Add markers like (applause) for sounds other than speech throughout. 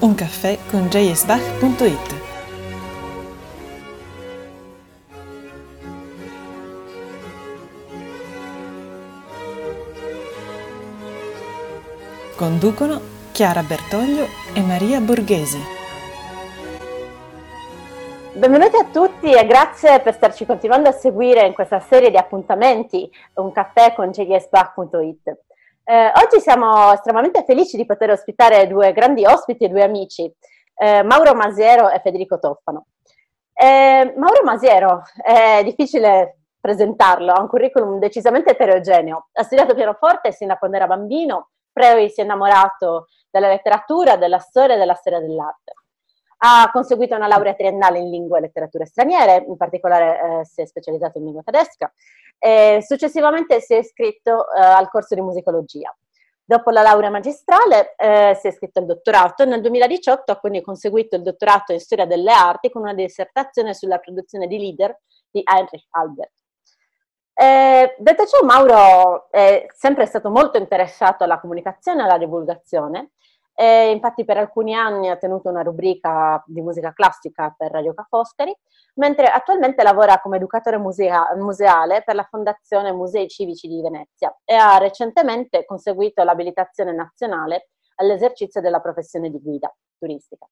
Un caffè con jsbach.it Conducono Chiara Bertoglio e Maria Borghesi. Benvenuti a tutti e grazie per starci continuando a seguire in questa serie di appuntamenti Un caffè con jsbach.it. Eh, oggi siamo estremamente felici di poter ospitare due grandi ospiti e due amici, eh, Mauro Masiero e Federico Toffano. Eh, Mauro Masiero è difficile presentarlo, ha un curriculum decisamente eterogeneo. Ha studiato pianoforte sin da quando era bambino, poi si è innamorato della letteratura, della storia e della storia dell'arte. Ha conseguito una laurea triennale in lingue e letterature straniere, in particolare eh, si è specializzato in lingua tedesca, e successivamente si è iscritto eh, al corso di musicologia. Dopo la laurea magistrale eh, si è iscritto al dottorato e nel 2018 ha quindi conseguito il dottorato in storia delle arti con una dissertazione sulla produzione di leader di Heinrich Albert. Eh, detto ciò, Mauro è sempre stato molto interessato alla comunicazione e alla divulgazione e infatti per alcuni anni ha tenuto una rubrica di musica classica per Radio Ca' Foscari, mentre attualmente lavora come educatore musea- museale per la Fondazione Musei Civici di Venezia e ha recentemente conseguito l'abilitazione nazionale all'esercizio della professione di guida turistica.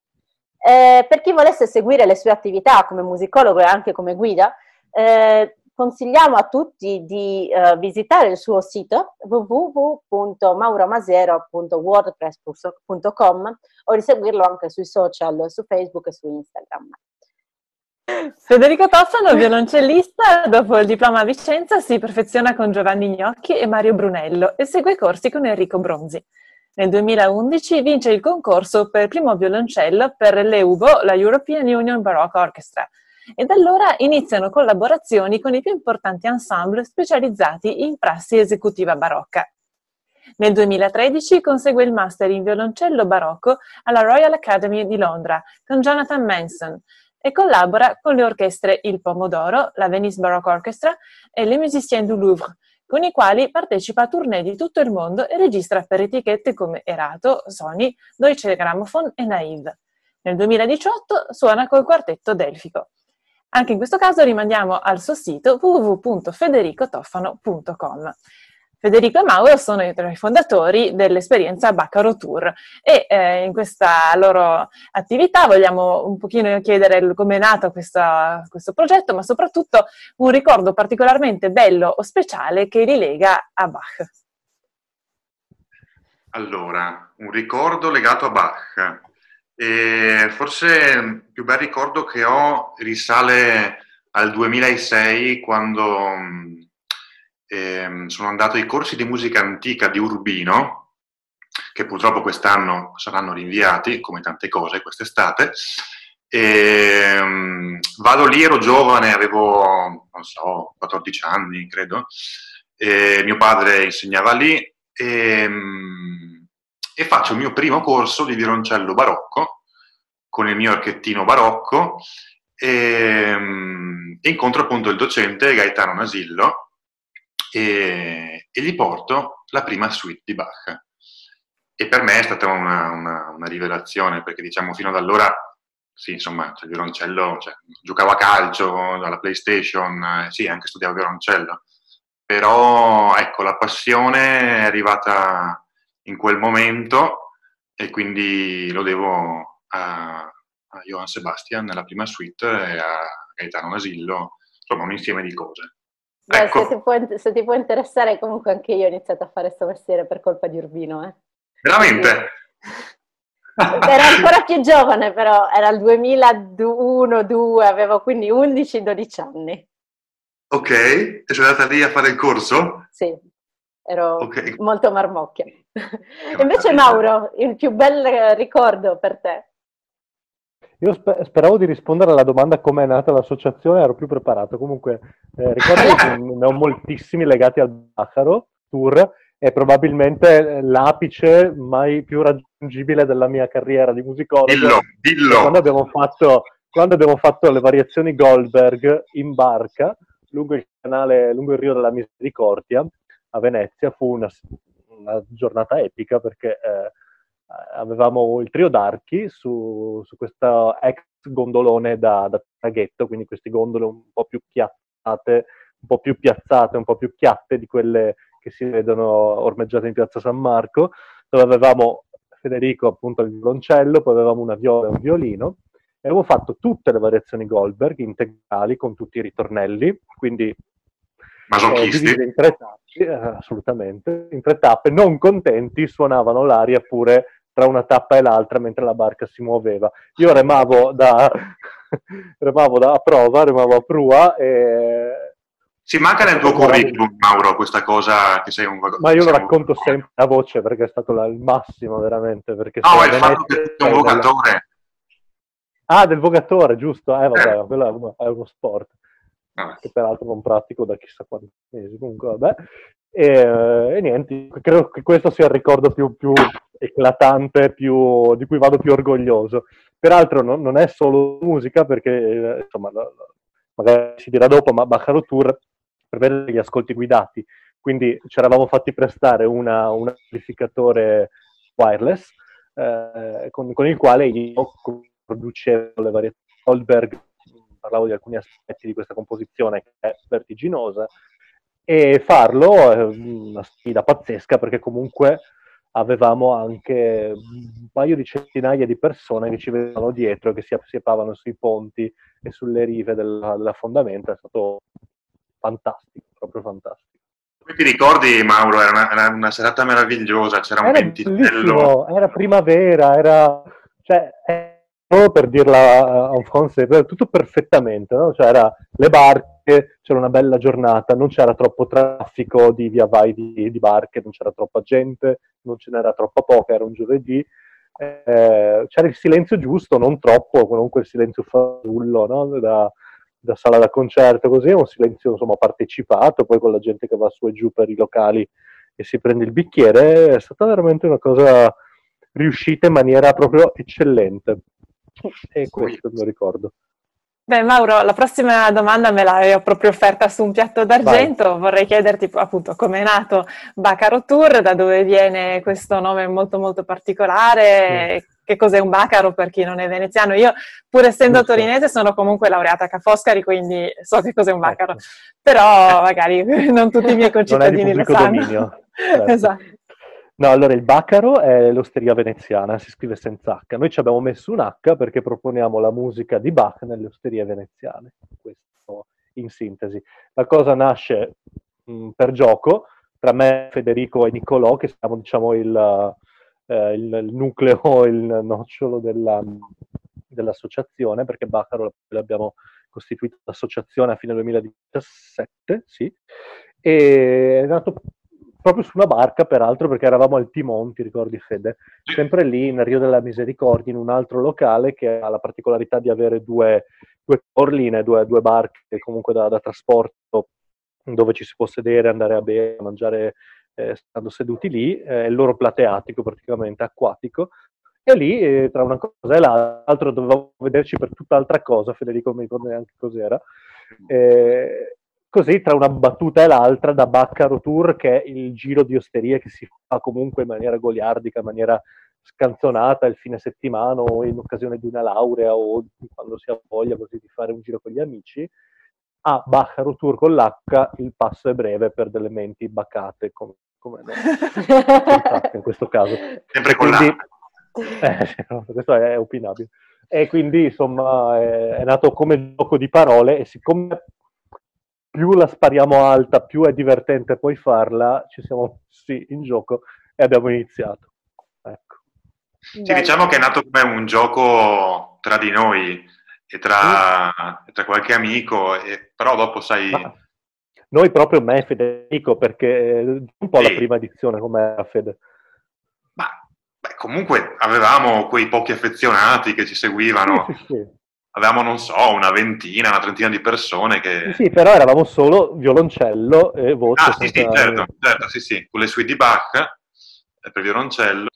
Eh, per chi volesse seguire le sue attività come musicologo e anche come guida, eh, consigliamo a tutti di uh, visitare il suo sito www.mauromasero.wordpress.com o di seguirlo anche sui social, su Facebook e su Instagram. Federico Toffano, violoncellista, dopo il diploma a Vicenza si perfeziona con Giovanni Gnocchi e Mario Brunello e segue corsi con Enrico Bronzi. Nel 2011 vince il concorso per primo violoncello per l'EUBO, la European Union Baroque Orchestra, e da allora iniziano collaborazioni con i più importanti ensemble specializzati in prassi esecutiva barocca. Nel 2013 consegue il master in violoncello barocco alla Royal Academy di Londra con Jonathan Manson e collabora con le orchestre Il Pomodoro, la Venice Baroque Orchestra e les Musiciens du Louvre, con i quali partecipa a tournée di tutto il mondo e registra per etichette come Erato, Sony, Deutsche Grammophon e Naive. Nel 2018 suona col quartetto Delfico. Anche in questo caso rimandiamo al suo sito www.federicotoffano.com. Federico e Mauro sono tra i fondatori dell'esperienza Baccaro Tour e eh, in questa loro attività vogliamo un pochino chiedere come è nato questa, questo progetto, ma soprattutto un ricordo particolarmente bello o speciale che li lega a Bach. Allora, un ricordo legato a Bach. E forse il più bel ricordo che ho risale al 2006 quando eh, sono andato ai corsi di musica antica di Urbino, che purtroppo quest'anno saranno rinviati, come tante cose quest'estate. E, um, vado lì, ero giovane, avevo, non so, 14 anni, credo. E mio padre insegnava lì e, um, e faccio il mio primo corso di violoncello barocco con il mio archettino barocco e, um, incontro appunto il docente Gaetano Nasillo e, e, gli porto la prima suite di Bach. E per me è stata una, una, una rivelazione perché diciamo fino ad allora sì, insomma, cioè, il violoncello, cioè, giocavo a calcio, alla PlayStation, eh, sì, anche studiavo violoncello, però ecco, la passione è arrivata in quel momento e quindi lo devo a, a Johann Sebastian nella prima suite e a Gaetano Nasillo, insomma un insieme di cose. Beh, ecco. se, ti può, se, ti può, interessare, comunque anche io ho iniziato a fare questo mestiere per colpa di Urbino. Eh. Veramente? (laughs) Era ancora più giovane, però era il 2001-2002, avevo quindi 11-12 anni. Ok, e sei andata lì a fare il corso? Sì, ero okay. molto marmocchia. Invece Mauro, il più bel ricordo per te? Io sper- speravo di rispondere alla domanda come è nata l'associazione, ero più preparato. Comunque, eh, ricordo che (laughs) ne ho moltissimi legati al Bacaro Tour è probabilmente l'apice mai più raggiungibile della mia carriera di musicologo. Dillo, dillo. Quando abbiamo fatto, quando abbiamo fatto le variazioni Goldberg in barca lungo il canale, lungo il Rio della Misericordia, a Venezia fu una, una giornata epica perché eh, avevamo il trio d'archi su, su questo ex gondolone da, da traghetto, quindi queste gondole un po' più chiattate, un po' più piazzate, un po' più chiatte di quelle che si vedono ormeggiate in piazza San Marco, dove avevamo Federico appunto il violoncello, poi avevamo una viola e un violino, e avevo fatto tutte le variazioni Goldberg integrali con tutti i ritornelli, quindi Masochisti. Eh, in tre tappe, eh, assolutamente, in tre tappe, non contenti, suonavano l'aria pure tra una tappa e l'altra mentre la barca si muoveva. Io remavo da, (laughs) remavo da prova, remavo a prua e... Si manca nel tuo curriculum, Mauro, questa cosa che sei un. Ma io lo racconto sempre a voce perché è stato il massimo, veramente. Perché no, è il fatto che sei un vogatore. Ah, del vogatore, giusto. Eh, vabbè, eh. quello è uno, è uno sport. Ah. Che peraltro non pratico da chissà quanti mesi. Comunque, vabbè. E, e, niente, credo che questo sia il ricordo più, più eclatante, più, di cui vado più orgoglioso. Peraltro non, non è solo musica, perché eh, insomma, magari si dirà dopo, ma Bacaro Tour prevede gli ascolti guidati. Quindi ci eravamo fatti prestare una, un amplificatore wireless eh, con, con, il quale io producevo le varie Goldberg, parlavo di alcuni aspetti di questa composizione che è vertiginosa, e farlo è una sfida pazzesca perché comunque avevamo anche un paio di centinaia di persone che ci vedevano dietro, che si assiepavano sui ponti e sulle rive della, dell'affondamento, è stato fantastico, proprio fantastico. Poi ti ricordi, Mauro, era una, era una serata meravigliosa, c'era un ventitello. Era primavera, era... Cioè, per dirla en français, tutto perfettamente, no? Cioè, era le barche, c'era una bella giornata, non c'era troppo traffico di via vai di, di barche, non c'era troppa gente, non ce n'era troppa poca, era un giovedì, eh, c'era il silenzio giusto, non troppo, comunque il silenzio fasullo, no? da, da, sala da concerto, così, un silenzio insomma partecipato, poi con la gente che va su e giù per i locali e si prende il bicchiere, è stata veramente una cosa riuscita in maniera proprio eccellente. (laughs) E questo me lo ricordo. Beh, Mauro, la prossima domanda me l'hai proprio offerta su un piatto d'argento. Vai. Vorrei chiederti appunto come è nato Bacaro Tour, da dove viene questo nome molto molto particolare, sì. che cos'è un bacaro per chi non è veneziano. Io, pur essendo Giusto. torinese, sono comunque laureata a Ca' Foscari, quindi so che cos'è un bacaro. Ecco. Però magari (laughs) non tutti i miei concittadini lo sanno. Dominio. (laughs) Certo. esatto. No, allora il Bacaro è l'osteria veneziana, si scrive senza H. Noi ci abbiamo messo un H perché proponiamo la musica di Bach nelle osterie veneziane. Questo in sintesi. La cosa nasce mh, per gioco tra me, Federico e Nicolò, che siamo diciamo il, eh, il, nucleo, il nocciolo della, dell'associazione, perché Bacaro l'abbiamo costituito l'associazione a fine 2017, sì, e è nato proprio su una barca, peraltro, perché eravamo al Timon, ti ricordi Fede? Sempre lì, nel Rio della Misericordia, in un altro locale che ha la particolarità di avere due, due corline, due, due barche comunque da, da, trasporto, dove ci si può sedere, andare a bere, a mangiare eh, stando seduti lì, è il loro plateatico praticamente, acquatico, e lì, eh, tra una cosa e l'altra, dovevamo vederci per tutt'altra cosa, Federico mi ricordo neanche cos'era, eh, Così tra una battuta e l'altra da Baccaro Tour, che è il giro di osterie che si fa comunque in maniera goliardica, in maniera scanzonata il fine settimana o in occasione di una laurea o quando si ha voglia così di fare un giro con gli amici, a Baccaro Tour con l'H il passo è breve per delle menti baccate, come, come no. in questo caso. Sempre con quindi, eh, no, (laughs) questo è opinabile. E quindi insomma è, è nato come gioco di parole e siccome più la spariamo alta, più è divertente poi farla, ci siamo messi in gioco e abbiamo iniziato. Ecco. Sì, diciamo che è nato come un gioco tra di noi e tra, sì. tra qualche amico, e, però dopo sai... Ma noi proprio me e Federico, perché un po' sì. la prima edizione come era Fede. Ma beh, comunque avevamo quei pochi affezionati che ci seguivano. Sì, sì, sì avevamo, non so, una ventina, una trentina di persone che... Sì, però eravamo solo violoncello e voce. Ah, sì, sì, certo, certo, sì, sì, con le suite di Bach eh, per violoncello.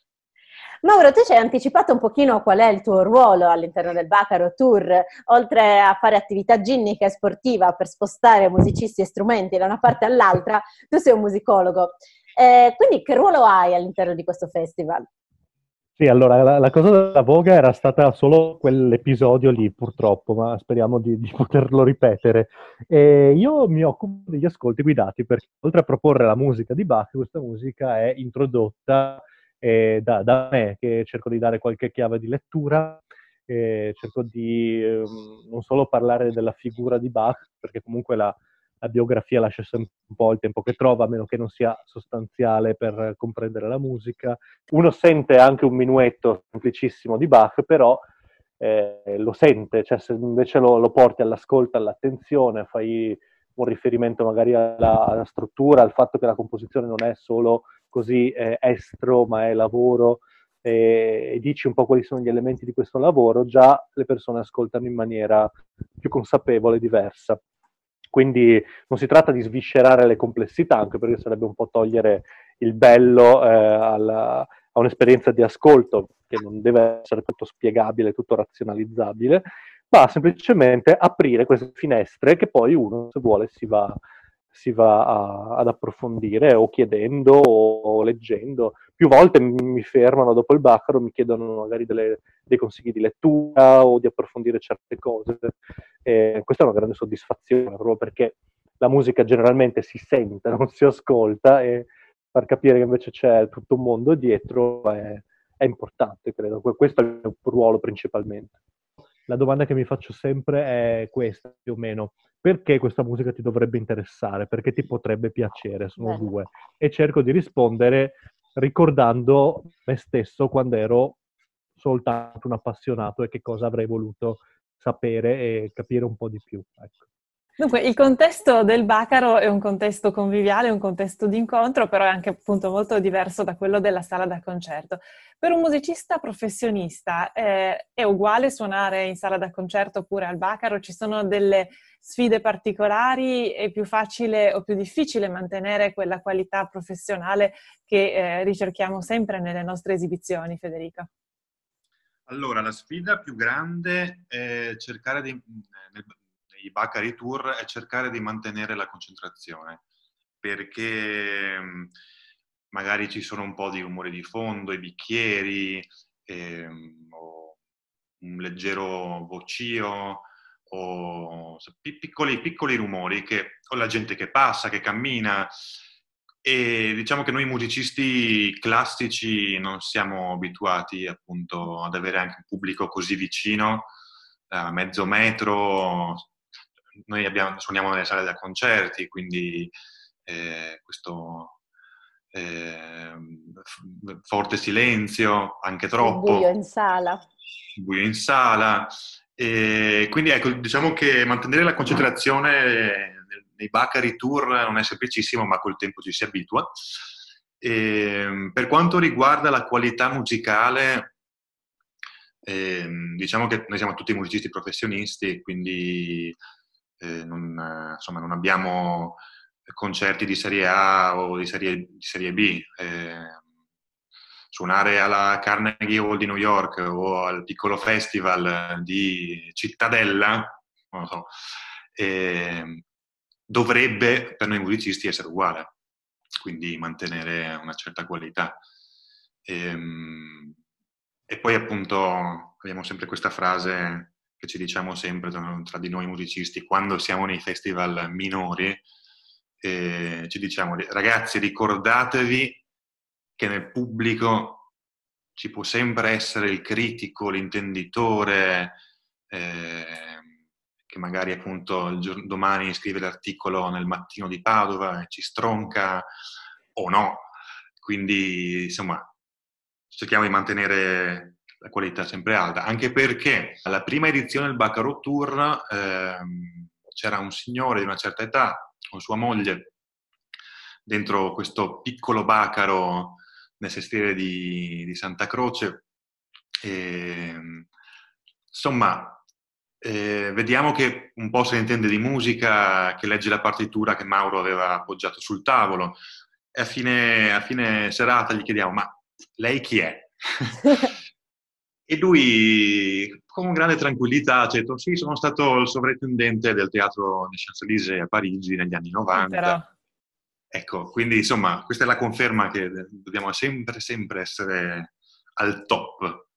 Mauro, tu ci hai anticipato un pochino qual è il tuo ruolo all'interno del Bacaro Tour, oltre a fare attività ginnica e sportiva per spostare musicisti e strumenti da una parte all'altra, tu sei un musicologo. Eh, quindi che ruolo hai all'interno di questo festival? Sì, allora la, la, cosa della voga era stata solo quell'episodio lì, purtroppo, ma speriamo di, di (laughs) poterlo ripetere. E io mi occupo degli ascolti guidati perché oltre a proporre la musica di Bach, questa musica è introdotta eh, da, da, me, che cerco di dare qualche chiave di lettura, eh, cerco di eh, non solo parlare della figura di Bach, perché comunque la, la biografia lascia sempre un po' il tempo che trova, a meno che non sia sostanziale per comprendere la musica. Uno sente anche un minuetto semplicissimo di Bach, però eh, lo sente, cioè se invece lo, lo, porti all'ascolto, all'attenzione, fai un riferimento magari alla, alla, struttura, al fatto che la composizione non è solo così eh, estro, ma è lavoro, e, dici un po' quali sono gli elementi di questo lavoro, già le persone ascoltano in maniera più consapevole e diversa. Quindi non si tratta di sviscerare le complessità, anche perché sarebbe un po' togliere il bello eh, alla, a un'esperienza di ascolto che non deve essere tutto spiegabile, tutto razionalizzabile, ma semplicemente aprire queste finestre che poi uno, se vuole, si va, si va a, ad approfondire o chiedendo o, o, leggendo. Più volte mi fermano dopo il Baccaro, mi chiedono magari delle, dei consigli di lettura o di approfondire certe cose. E questa è una grande soddisfazione, proprio perché la musica generalmente si sente, (laughs) non si ascolta e far capire che invece c'è tutto un mondo dietro è, è importante, credo. Questo è il mio ruolo principalmente. La domanda che mi faccio sempre è questa, più o meno perché questa musica ti dovrebbe interessare, perché ti potrebbe piacere, sono Bene. due. E cerco di rispondere ricordando me stesso quando ero soltanto un appassionato e che cosa avrei voluto sapere e capire un po' di più. Ecco. Dunque, il contesto del Bacaro è un contesto conviviale, un contesto di incontro, però è anche appunto molto diverso da quello della sala da concerto. Per un musicista professionista eh, è uguale suonare in sala da concerto oppure al Bacaro? Ci sono delle sfide particolari? È più facile o più difficile mantenere quella qualità professionale che eh, ricerchiamo sempre nelle nostre esibizioni, Federica? Allora, la sfida più grande è cercare di, nel, i Bacari Tour è cercare di mantenere la concentrazione, perché mm, magari ci sono un po' di rumore di fondo, i bicchieri, ehm, un leggero vocio, o piccoli, piccoli rumori, che, o la gente che passa, che cammina. E diciamo che noi musicisti classici non siamo abituati appunto ad avere anche un pubblico così vicino, a mezzo metro, noi abbiamo, suoniamo nelle sale da concerti, quindi eh, questo eh, forte silenzio, anche troppo. buio in sala. buio in sala. E quindi ecco, diciamo che mantenere la concentrazione nei Bacari Tour non è semplicissimo, ma col tempo ci si abitua. E, per quanto riguarda la qualità musicale, eh, diciamo che noi siamo tutti musicisti professionisti, quindi eh, non, insomma, non abbiamo concerti di serie A o di serie, di serie B. Eh, suonare alla Carnegie Hall di New York o al piccolo festival di Cittadella, non lo so, eh, dovrebbe per noi musicisti essere uguale, quindi mantenere una certa qualità. E, ehm, e poi appunto abbiamo sempre questa frase che ci diciamo sempre tra di noi musicisti quando siamo nei festival minori, eh, ci diciamo ragazzi ricordatevi che nel pubblico ci può sempre essere il critico, l'intenditore, eh, che magari appunto il giorno, domani scrive l'articolo nel mattino di Padova e ci stronca o no. Quindi insomma cerchiamo di mantenere la qualità sempre alta, anche perché alla prima edizione del Baccaro Tour ehm, c'era un signore di una certa età con sua moglie dentro questo piccolo Baccaro nel sestiere di, di Santa Croce. E, insomma, eh, vediamo che un po' se ne intende di musica, che legge la partitura che Mauro aveva appoggiato sul tavolo. E a fine, a fine serata gli chiediamo, ma lei chi è? (laughs) E lui, con grande tranquillità, ha detto: Sì, sono stato il sovrintendente del teatro des Champs-Élysées a Parigi negli anni 90. Però... Ecco, quindi insomma, questa è la conferma che dobbiamo sempre, sempre essere al top.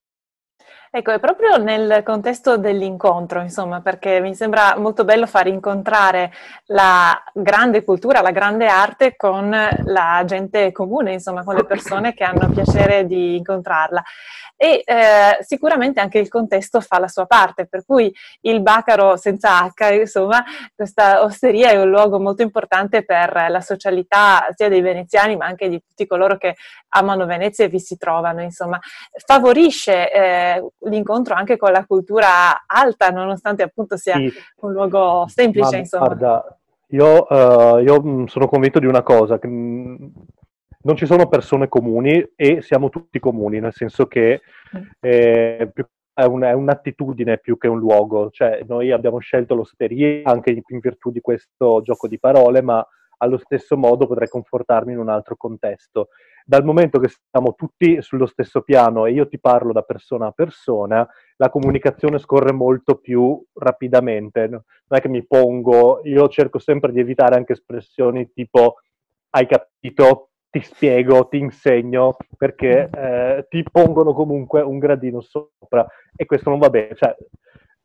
Ecco, è proprio nel contesto dell'incontro, insomma, perché mi sembra molto bello far incontrare la grande cultura, la grande arte con la gente comune, insomma, con le persone che hanno piacere di incontrarla. E eh, sicuramente anche il contesto fa la sua parte, per cui il Bacaro senza H, insomma, questa osteria è un luogo molto importante per la socialità sia dei veneziani ma anche di tutti coloro che amano Venezia e vi si trovano, insomma, favorisce eh, l'incontro anche con la cultura alta, nonostante appunto sia sì. un luogo semplice, ma, insomma. Guarda, io, uh, io, mm, sono convinto di una cosa, che mm, non ci sono persone comuni e siamo tutti comuni, nel senso che mm. eh, è, un, è, un'attitudine più che un luogo, cioè noi abbiamo scelto l'osteria anche in virtù di questo gioco di parole, ma allo stesso modo potrei confortarmi in un altro contesto. Dal momento che siamo tutti sullo stesso piano e io ti parlo da persona a persona, la comunicazione scorre molto più rapidamente. Non è che mi pongo, io cerco sempre di evitare anche espressioni tipo hai capito, ti spiego, ti insegno, perché mm. eh, ti pongono comunque un gradino sopra e questo non va bene. Cioè,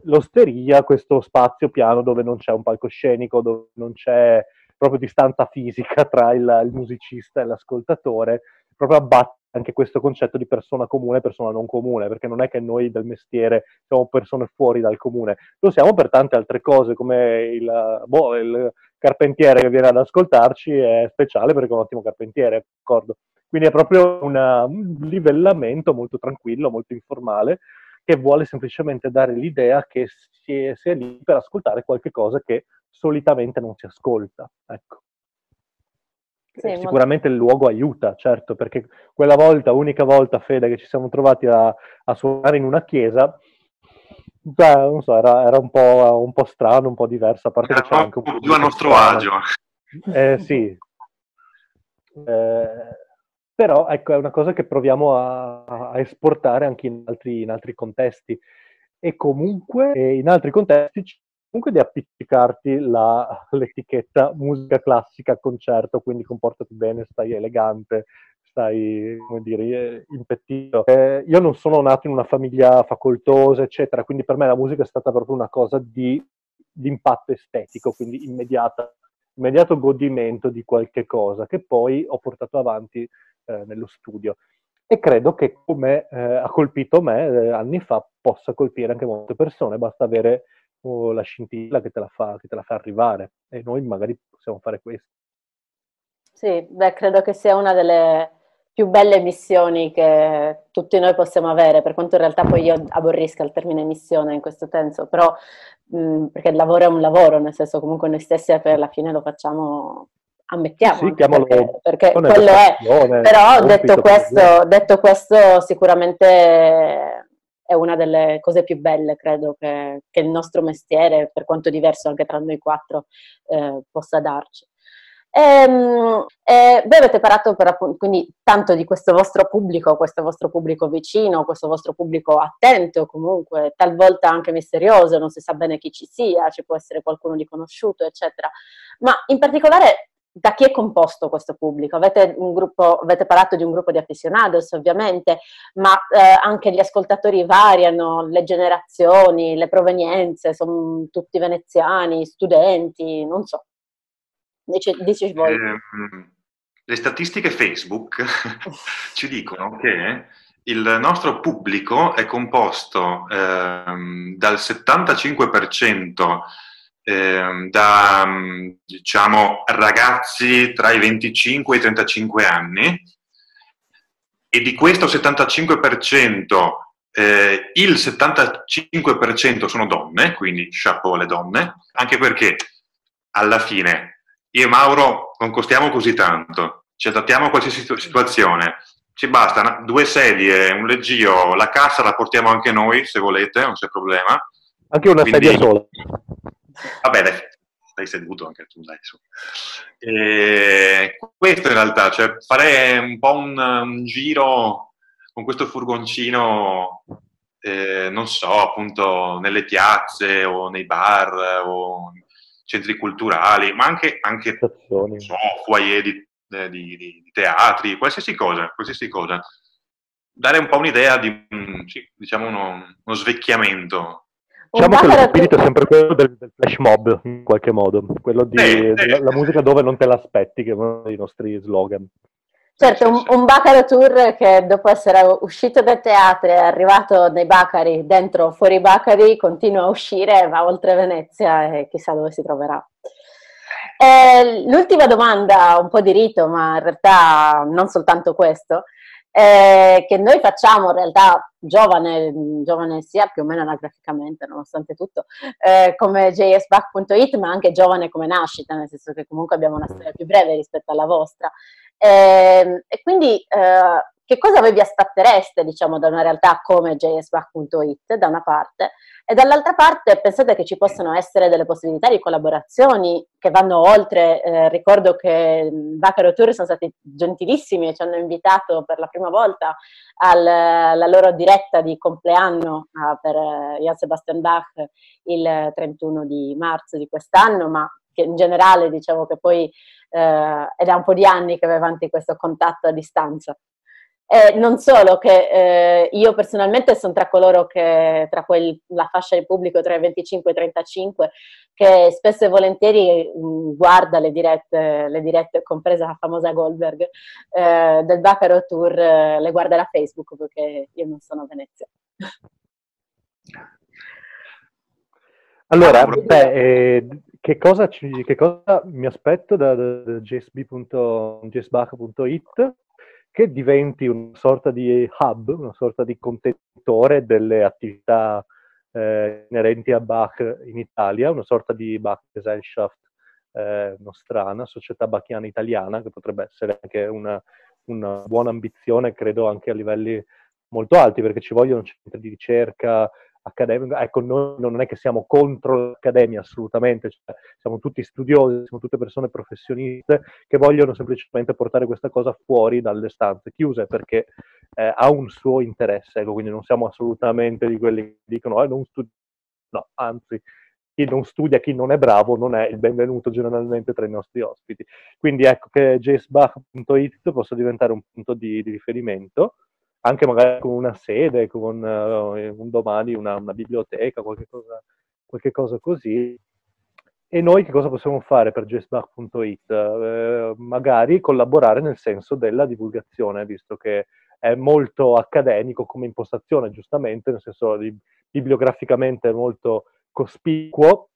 l'osteria, questo spazio piano dove non c'è un palcoscenico, dove non c'è proprio distanza fisica (laughs) tra il, il musicista e l'ascoltatore, proprio abbatte anche questo concetto di persona comune e persona non comune, perché non è che noi del mestiere siamo persone fuori dal comune, lo siamo per tante altre cose, come il, boh, il carpentiere che viene ad ascoltarci è speciale perché è un ottimo carpentiere, d'accordo? Quindi è proprio una, un livellamento molto tranquillo, molto informale, che vuole semplicemente dare l'idea che si è, si è lì per ascoltare qualche cosa che solitamente non si ascolta. Ecco. Sì, Sicuramente molto... il luogo aiuta, certo, perché quella volta, unica volta, Fede, che ci siamo trovati a, a suonare in una chiesa, beh, non so, era, era un, po', un, po', strano, un po' diverso, a parte era che c'è anche un po' più a nostro agio. Eh sì. Eh, però ecco, è una cosa che proviamo a, a esportare anche in altri, in altri, contesti. E comunque in altri contesti comunque di appiccicarti la, l'etichetta musica classica concerto, quindi comportati bene, stai elegante, stai, come dire, impettito. Eh, io non sono nato in una famiglia facoltosa, eccetera, quindi per me la musica è stata proprio una cosa di, di impatto estetico, quindi immediata, immediato godimento di qualche cosa che poi ho portato avanti eh, nello studio. E credo che come eh, ha colpito me eh, anni fa possa colpire anche molte persone, basta avere o la scintilla che te la, fa, che te la fa arrivare e noi magari possiamo fare questo. Sì, beh, credo che sia una delle più belle missioni che tutti noi possiamo avere, per quanto in realtà poi io aborrisca il termine missione in questo senso, però mh, perché il lavoro è un lavoro, nel senso comunque noi stessi per la fine lo facciamo ammettiamo sì, perché, perché quello è però detto questo, detto questo sicuramente è una delle cose più belle, credo, che, che il nostro mestiere, per quanto diverso anche tra noi quattro, eh, possa darci. E, ehm, e voi avete parlato per, quindi tanto di questo vostro pubblico, questo vostro pubblico vicino, questo vostro pubblico attento comunque, talvolta anche misterioso, non si sa bene chi ci sia, ci può essere qualcuno di conosciuto, eccetera. Ma in particolare da chi è composto questo pubblico? Avete, gruppo, avete, parlato di un gruppo di aficionados ovviamente, ma eh, anche gli ascoltatori variano, le generazioni, le provenienze, sono tutti veneziani, studenti, non so. Dice, dici voi. Eh, le statistiche Facebook (laughs) ci dicono che il nostro pubblico è composto eh, dal 75% eh, da diciamo ragazzi tra i 25 e i 35 anni e di questo 75% eh, il 75% sono donne, quindi chapeau alle donne, anche perché alla fine io e Mauro non costiamo così tanto, ci adattiamo a qualsiasi situazione, ci bastano due sedie, un leggio, la cassa la portiamo anche noi se volete, non c'è problema. Anche una Quindi, sedia sola. Vabbè, dai, stai seduto anche tu, dai, su. E questo in realtà, cioè fare un po' un, un giro con questo furgoncino, eh, non so, appunto nelle piazze o nei bar o centri culturali, ma anche, anche non so, foyer di, di, di, di teatri, qualsiasi cosa, qualsiasi cosa dare un po' un'idea di, sì, diciamo, uno, uno svecchiamento. Diciamo che lo spirito è sempre quello del, del, flash mob, in qualche modo, quello di eh, eh. La, musica dove non te l'aspetti, che è uno dei nostri slogan. Certo, un, un Bacaro Tour che dopo essere uscito dai teatri è arrivato nei Bacari, dentro, fuori i Bacari, continua a uscire, va oltre Venezia e chissà dove si troverà. Eh, l'ultima domanda, un po' di rito, ma in realtà non soltanto questo, eh, che noi facciamo in realtà giovane, giovane sia più o meno anagraficamente, nonostante tutto, eh, come jsback.it, ma anche giovane come nascita, nel senso che comunque abbiamo una storia più breve rispetto alla vostra. Eh, e quindi eh, che cosa voi vi aspettereste, diciamo, da una realtà come jsback.it, da una parte, e dall'altra parte pensate che ci possano essere delle possibilità di collaborazioni che vanno oltre. Eh, ricordo che Bacaro Tour sono stati gentilissimi e ci hanno invitato per la prima volta alla loro diretta di compleanno uh, per uh, Jan Sebastian Bach il 31 di marzo di quest'anno, ma che in generale diciamo che poi uh, è da un po' di anni che va avanti questo contatto a distanza. Eh, non solo che eh, io personalmente sono tra coloro che, tra quel, la fascia di pubblico tra i 25 e i 35, che spesso e volentieri mh, mm, guarda le dirette, le dirette, compresa la famosa Goldberg, eh, del Bacaro Tour, eh, le guarda da Facebook perché io non sono a Venezia. Allora, beh, eh, che, cosa ci, che, cosa mi aspetto da, da, da gsb.it? Che diventi una sorta di hub, una sorta di contenitore delle attività eh, inerenti a Bach in Italia, una sorta di Bach Gesellschaft eh, nostrana, società bachiana italiana, che potrebbe essere anche una, una buona ambizione, credo anche a livelli molto alti, perché ci vogliono centri di ricerca, accademica. Ecco, noi non è che siamo contro l'accademia assolutamente, cioè, siamo tutti studiosi, siamo tutte persone professioniste che vogliono semplicemente portare questa cosa fuori dalle stanze chiuse perché eh, ha un suo interesse, ecco, quindi non siamo assolutamente di quelli che dicono eh, non studi, no, anzi, chi non studia, chi non è bravo, non è il benvenuto generalmente tra i nostri ospiti. Quindi ecco che jsbach.it possa diventare un punto di, di riferimento anche magari con una sede, con uh, un domani una, una biblioteca, qualche cosa, qualche cosa, così. E noi che cosa possiamo fare per jessbach.it? Eh, magari collaborare nel senso della divulgazione, visto che è molto accademico come impostazione, giustamente, nel senso di, bibliograficamente molto cospicuo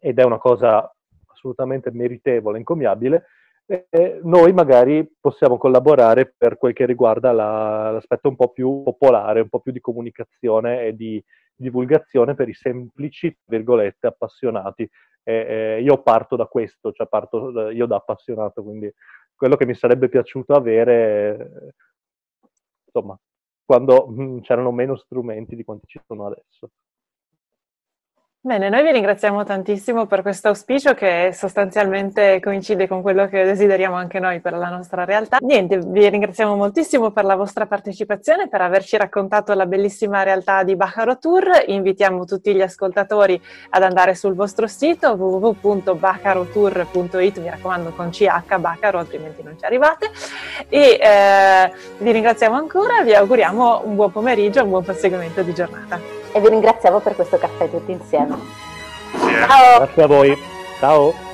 ed è una cosa assolutamente meritevole, encomiabile, eh, noi magari possiamo collaborare per quel che riguarda la, l'aspetto un po' più popolare, un po' più di comunicazione e di divulgazione per i semplici, virgolette, appassionati. Eh, io parto da questo, cioè parto io da appassionato, quindi quello che mi sarebbe piaciuto avere, insomma, quando mh, mm, c'erano meno strumenti di quanti ci sono adesso. Bene, noi vi ringraziamo tantissimo per questo auspicio che sostanzialmente coincide con quello che desideriamo anche noi per la nostra realtà. Niente, vi ringraziamo moltissimo per la vostra partecipazione, per averci raccontato la bellissima realtà di Bacaro Tour. Invitiamo tutti gli ascoltatori ad andare sul vostro sito www.bacarotour.it, mi raccomando con CH Bacaro, altrimenti non ci arrivate. E eh, vi ringraziamo ancora, vi auguriamo un buon pomeriggio, un buon proseguimento di giornata e vi ringraziamo per questo caffè tutti insieme. Ciao. Grazie a voi. Ciao.